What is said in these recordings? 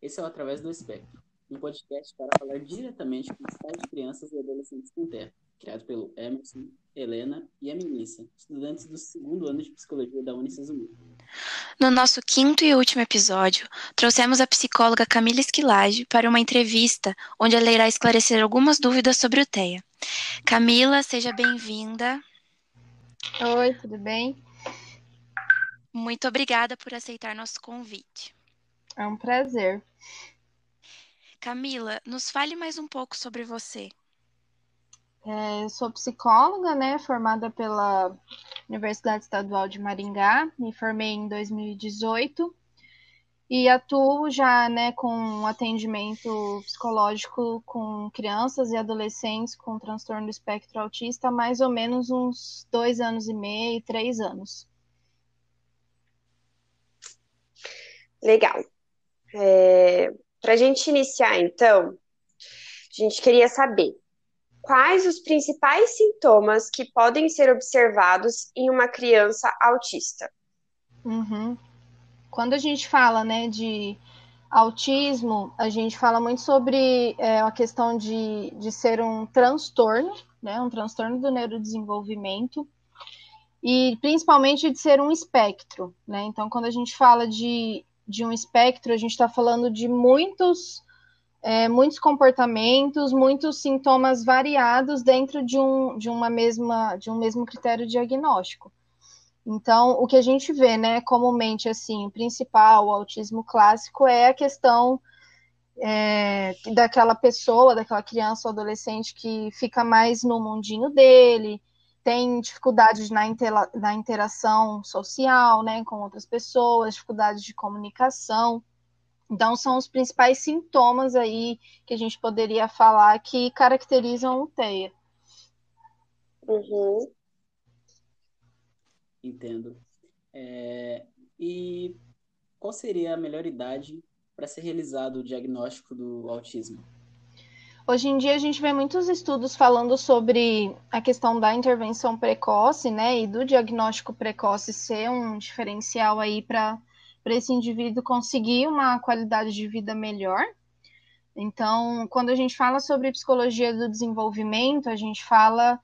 Esse é o Através do Espectro, um podcast para falar diretamente com os pais de crianças e adolescentes com TEA, criado pelo Emerson, Helena e a Melissa, estudantes do segundo ano de psicologia da Unicesumir. No nosso quinto e último episódio, trouxemos a psicóloga Camila Esquilage para uma entrevista onde ela irá esclarecer algumas dúvidas sobre o TEA. Camila, seja bem-vinda. Oi, tudo bem? Muito obrigada por aceitar nosso convite. É um prazer. Camila, nos fale mais um pouco sobre você. É, eu sou psicóloga, né, formada pela Universidade Estadual de Maringá, me formei em 2018 e atuo já, né, com atendimento psicológico com crianças e adolescentes com transtorno do espectro autista há mais ou menos uns dois anos e meio, três anos. Legal. É, Para a gente iniciar, então, a gente queria saber quais os principais sintomas que podem ser observados em uma criança autista? Uhum. Quando a gente fala né, de autismo, a gente fala muito sobre é, a questão de, de ser um transtorno, né, um transtorno do neurodesenvolvimento, e principalmente de ser um espectro. Né? Então, quando a gente fala de, de um espectro, a gente está falando de muitos é, muitos comportamentos, muitos sintomas variados dentro de um, de uma mesma de um mesmo critério diagnóstico. Então, o que a gente vê, né, comumente assim, principal, o autismo clássico é a questão é, daquela pessoa, daquela criança ou adolescente que fica mais no mundinho dele, tem dificuldades na, intera na interação social, né, com outras pessoas, dificuldades de comunicação. Então, são os principais sintomas aí que a gente poderia falar que caracterizam o TEA. Uhum. Entendo. É, e qual seria a melhor idade para ser realizado o diagnóstico do autismo? Hoje em dia a gente vê muitos estudos falando sobre a questão da intervenção precoce, né, e do diagnóstico precoce ser um diferencial aí para para esse indivíduo conseguir uma qualidade de vida melhor. Então, quando a gente fala sobre psicologia do desenvolvimento, a gente fala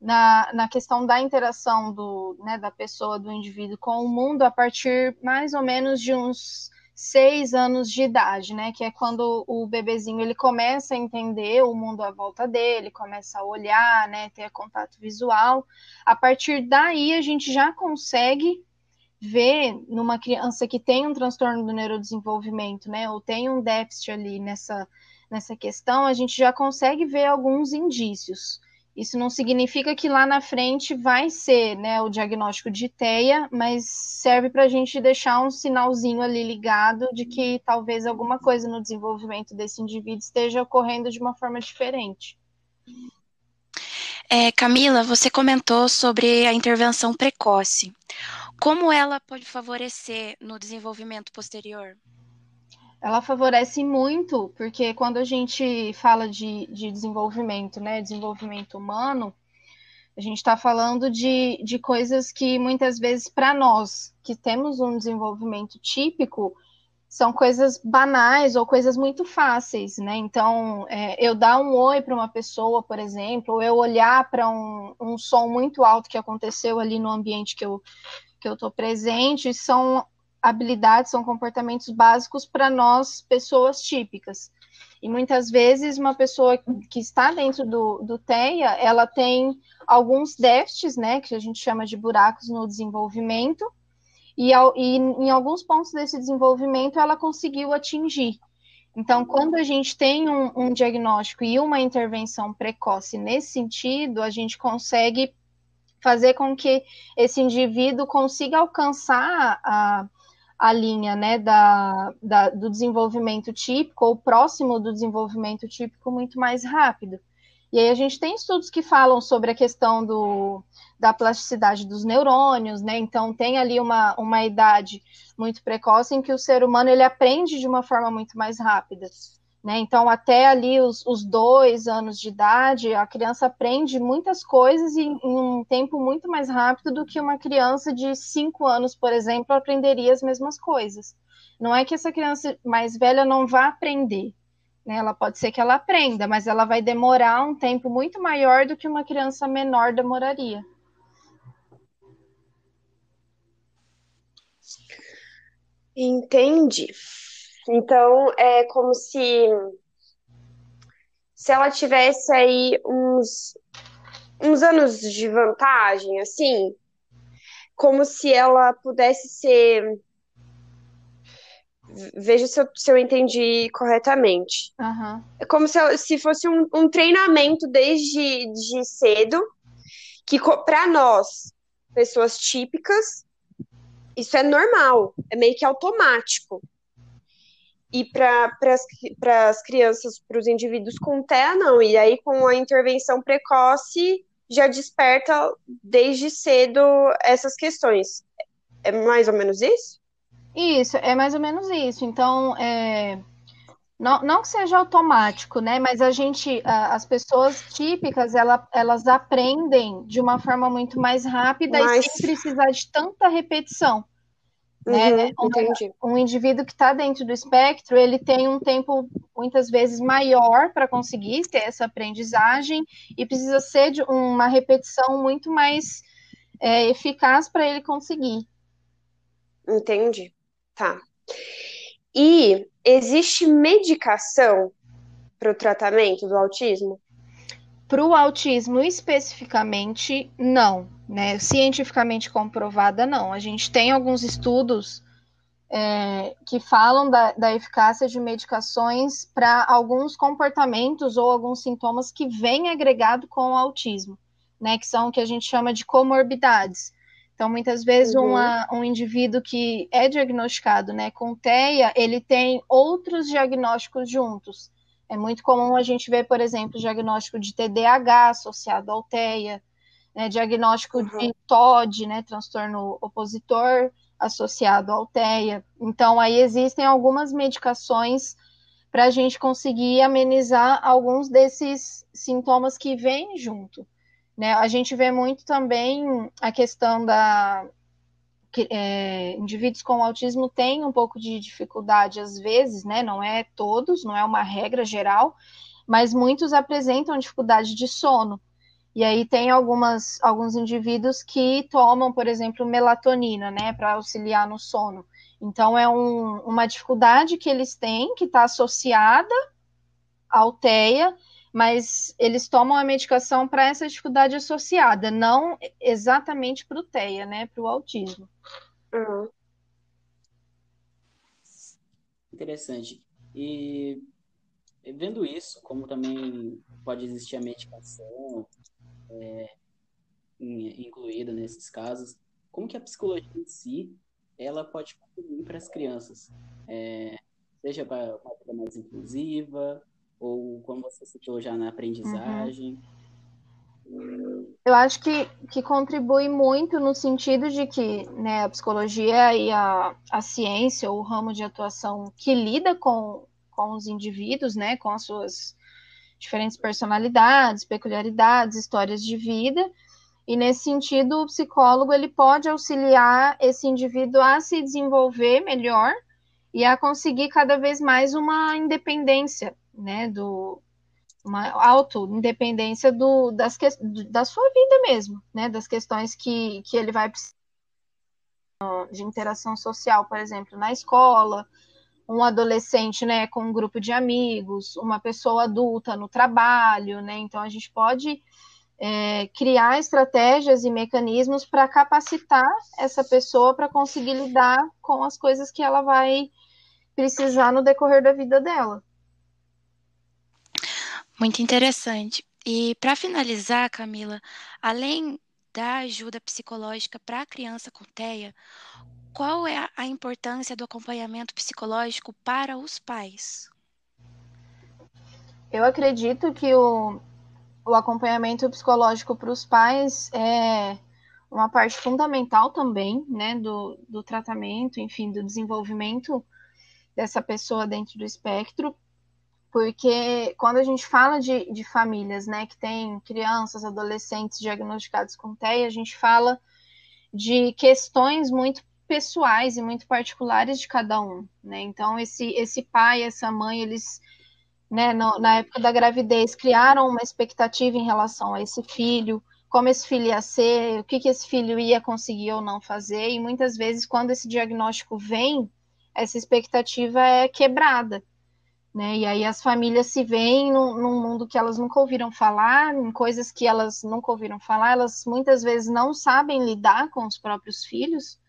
na, na questão da interação do, né, da pessoa, do indivíduo com o mundo a partir mais ou menos de uns seis anos de idade, né? Que é quando o bebezinho ele começa a entender o mundo à volta dele, começa a olhar, né? Ter contato visual. A partir daí a gente já consegue ver numa criança que tem um transtorno do neurodesenvolvimento, né, ou tem um déficit ali nessa, nessa questão, a gente já consegue ver alguns indícios. Isso não significa que lá na frente vai ser né, o diagnóstico de TEA, mas serve para a gente deixar um sinalzinho ali ligado de que talvez alguma coisa no desenvolvimento desse indivíduo esteja ocorrendo de uma forma diferente. É, Camila, você comentou sobre a intervenção precoce. Como ela pode favorecer no desenvolvimento posterior? Ela favorece muito, porque quando a gente fala de, de desenvolvimento, né, desenvolvimento humano, a gente está falando de, de coisas que muitas vezes, para nós que temos um desenvolvimento típico, são coisas banais ou coisas muito fáceis, né? Então, é, eu dar um oi para uma pessoa, por exemplo, ou eu olhar para um, um som muito alto que aconteceu ali no ambiente que eu, que eu estou presente, são habilidades, são comportamentos básicos para nós, pessoas típicas. E muitas vezes uma pessoa que está dentro do, do TEA, ela tem alguns déficits, né, que a gente chama de buracos no desenvolvimento, e, e em alguns pontos desse desenvolvimento ela conseguiu atingir. Então, quando a gente tem um, um diagnóstico e uma intervenção precoce nesse sentido, a gente consegue fazer com que esse indivíduo consiga alcançar a, a linha né, da, da, do desenvolvimento típico ou próximo do desenvolvimento típico muito mais rápido. E aí a gente tem estudos que falam sobre a questão do, da plasticidade dos neurônios, né? Então tem ali uma, uma idade muito precoce em que o ser humano ele aprende de uma forma muito mais rápida. Né? Então, até ali os, os, dois anos de idade, a criança aprende muitas coisas em, em, um tempo muito mais rápido do que uma criança de cinco anos, por exemplo, aprenderia as mesmas coisas. Não é que essa criança mais velha não vá aprender, né? Ela pode ser que ela aprenda, mas ela vai demorar um tempo muito maior do que uma criança menor demoraria. Entendi. Então, é como se se ela tivesse aí uns uns anos de vantagem, assim, como se ela pudesse ser veja se eu, se eu entendi corretamente. Uhum. É como se, se fosse um, um treinamento desde de cedo, que para nós, pessoas típicas, isso é normal, é meio que automático. E para as crianças, para os indivíduos com TEA, não. E aí, com a intervenção precoce, já desperta desde cedo essas questões. É mais ou menos isso? Isso, é mais ou menos isso. Então, é, não, não que seja automático, né? Mas a gente, as pessoas típicas, ela, elas aprendem de uma forma muito mais rápida mas... e sem precisar de tanta repetição. Né? Uhum, um, um, indivíduo que está dentro do espectro, ele tem um tempo muitas vezes maior para conseguir ter essa aprendizagem e precisa ser de uma repetição muito mais é, eficaz para ele conseguir. Entendi. Tá. E existe medicação para o tratamento do autismo? Para o autismo especificamente, não. Né? Cientificamente comprovada, não. A gente tem alguns estudos é, que falam da, da, eficácia de medicações para alguns comportamentos ou alguns sintomas que vêm agregado com o autismo, né? Que são o que a gente chama de comorbidades. Então, muitas vezes, uhum. uma, um indivíduo que é diagnosticado né, com TEA, ele tem outros diagnósticos juntos. É muito comum a gente ver, por exemplo, diagnóstico de TDAH associado ao TEA, né, diagnóstico uhum. de TOD, né, transtorno opositor associado ao TEA. Então, aí existem algumas medicações para a gente conseguir amenizar alguns desses sintomas que vêm junto. Né? A gente vê muito também a questão da que, é, indivíduos com autismo têm um pouco de dificuldade às vezes, né? Não é todos, não é uma regra geral, mas muitos apresentam dificuldade de sono. E aí tem algumas, alguns indivíduos que tomam, por exemplo, melatonina, né, para auxiliar no sono. Então é um, uma dificuldade que eles têm que está associada ao TEA mas eles tomam a medicação para essa dificuldade associada, não exatamente para o TEA, né, para o autismo. Uhum. Interessante. E vendo isso, como também pode existir a medicação é, incluída nesses casos, como que a psicologia em si ela pode contribuir para as crianças, é, seja para uma vida mais inclusiva ou como você citou já na aprendizagem? Uhum. Eu acho que, que contribui muito no sentido de que né, a psicologia e a, a ciência, o ramo de atuação que lida com, com os indivíduos, né, com as suas diferentes personalidades, peculiaridades, histórias de vida, e nesse sentido o psicólogo ele pode auxiliar esse indivíduo a se desenvolver melhor e a conseguir cada vez mais uma independência né, do uma auto-independência do, das que, da sua vida mesmo, né, das questões que, que ele vai precisar de interação social, por exemplo, na escola, um adolescente, né, com um grupo de amigos, uma pessoa adulta no trabalho, né, então a gente pode é, criar estratégias e mecanismos para capacitar essa pessoa para conseguir lidar com as coisas que ela vai precisar no decorrer da vida dela. Muito interessante. E para finalizar, Camila, além da ajuda psicológica para a criança com TEA, qual é a importância do acompanhamento psicológico para os pais? Eu acredito que o, o acompanhamento psicológico para os pais é uma parte fundamental também, né, do, do tratamento, enfim, do desenvolvimento dessa pessoa dentro do espectro, porque quando a gente fala de, de famílias, né, que tem crianças, adolescentes diagnosticados com TEA, a gente fala de questões muito pessoais e muito particulares de cada um, né? Então esse esse pai, essa mãe, eles né, no, na época da gravidez criaram uma expectativa em relação a esse filho, como esse filho ia ser, o que, que esse filho ia conseguir ou não fazer, e muitas vezes quando esse diagnóstico vem, essa expectativa é quebrada. Né? E aí as famílias se veem num, num, mundo que elas nunca ouviram falar, em coisas que elas nunca ouviram falar, elas muitas vezes não sabem lidar com os próprios filhos,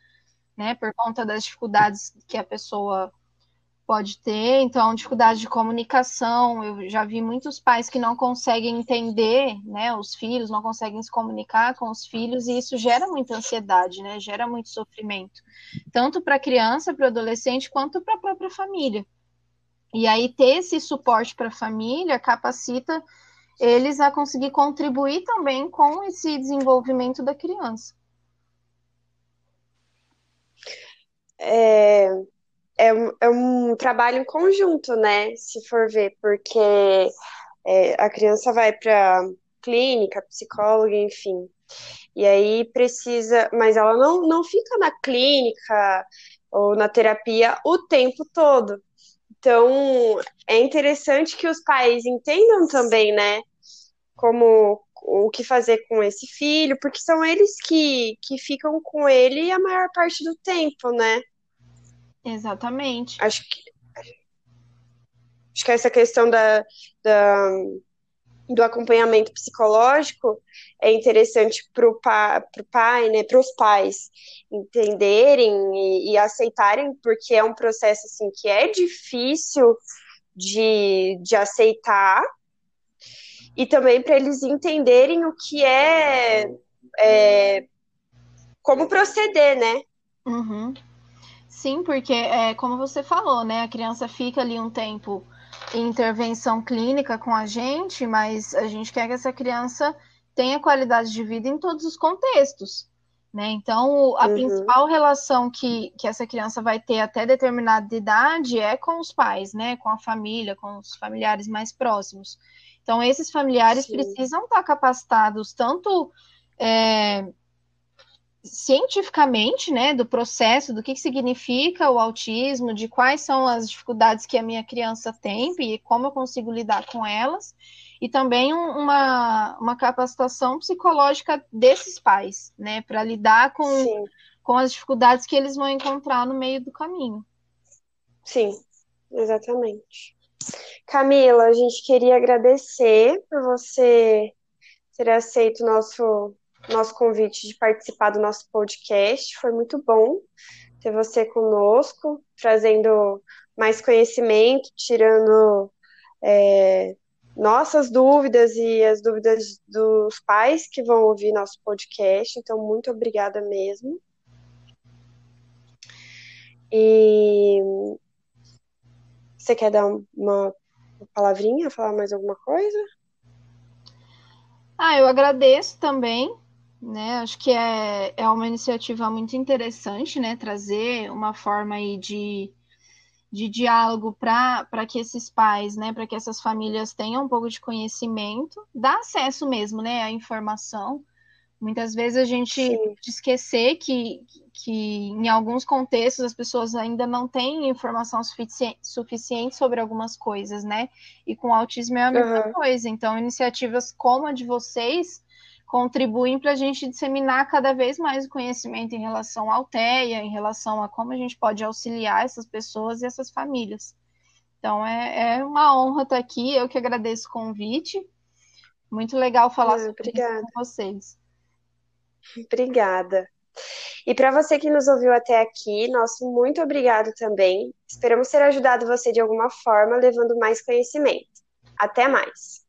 né? Por conta das dificuldades que a pessoa pode ter, então dificuldade de comunicação. Eu já vi muitos pais que não conseguem entender, né, os filhos, não conseguem se comunicar com os filhos e isso gera muita ansiedade, né? Gera muito sofrimento, tanto para a criança, para o adolescente, quanto para a própria família. E aí ter esse suporte para a família capacita eles a conseguir contribuir também com esse desenvolvimento da criança. É, é, um, é um trabalho em conjunto, né? Se for ver, porque é, a criança vai para clínica, psicóloga, enfim. E aí precisa, mas ela não, não fica na clínica ou na terapia o tempo todo. Então, é interessante que os pais entendam também, né, como o que fazer com esse filho, porque são eles que, que ficam com ele a maior parte do tempo, né? Exatamente. Acho que, acho que essa questão da, da do acompanhamento psicológico é interessante para o pa, pai, né, para os pais entenderem e, e, aceitarem, porque é um processo assim que é difícil de, de aceitar, e também para eles entenderem o que é, é como proceder, né? Uhum. Sim, porque é como você falou, né? A criança fica ali um tempo intervenção clínica com a gente, mas a gente quer que essa criança tenha qualidade de vida em todos os contextos. Né? Então, a uhum. principal relação que, que essa criança vai ter até determinada idade é com os pais, né? com a família, com os familiares mais próximos. Então, esses familiares Sim. precisam estar capacitados tanto é, cientificamente, né, do processo, do que, que significa o autismo, de quais são as dificuldades que a minha criança tem e como eu consigo lidar com elas, e também um, uma, uma capacitação psicológica desses pais, né, para lidar com, com as dificuldades que eles vão encontrar no meio do caminho. Sim, exatamente. Camila, a gente queria agradecer por você ter aceito o nosso nosso convite de participar do nosso podcast. Foi muito bom ter você conosco, trazendo mais conhecimento, tirando é, nossas dúvidas e as dúvidas dos pais que vão ouvir nosso podcast. Então, muito obrigada mesmo. E você quer dar uma palavrinha, falar mais alguma coisa? Ah, eu agradeço também né? Acho que é, é uma iniciativa muito interessante, né? Trazer uma forma aí de, de diálogo para que esses pais, né? Para que essas famílias tenham um pouco de conhecimento, dá acesso mesmo, né? À informação. Muitas vezes a gente esquecer que, que em alguns contextos as pessoas ainda não têm informação suficiente, suficiente sobre algumas coisas, né? E com autismo é a mesma uhum. coisa. Então, iniciativas como a de vocês contribuem para a gente disseminar cada vez mais o conhecimento em relação ao TEA, em relação a como a gente pode auxiliar essas pessoas e essas famílias. Então, é, é uma honra estar aqui, eu que agradeço o convite. Muito legal falar ah, sobre obrigada. isso com vocês. Obrigada. E para você que nos ouviu até aqui, nosso muito obrigado também. Esperamos ter ajudado você de alguma forma, levando mais conhecimento. Até mais!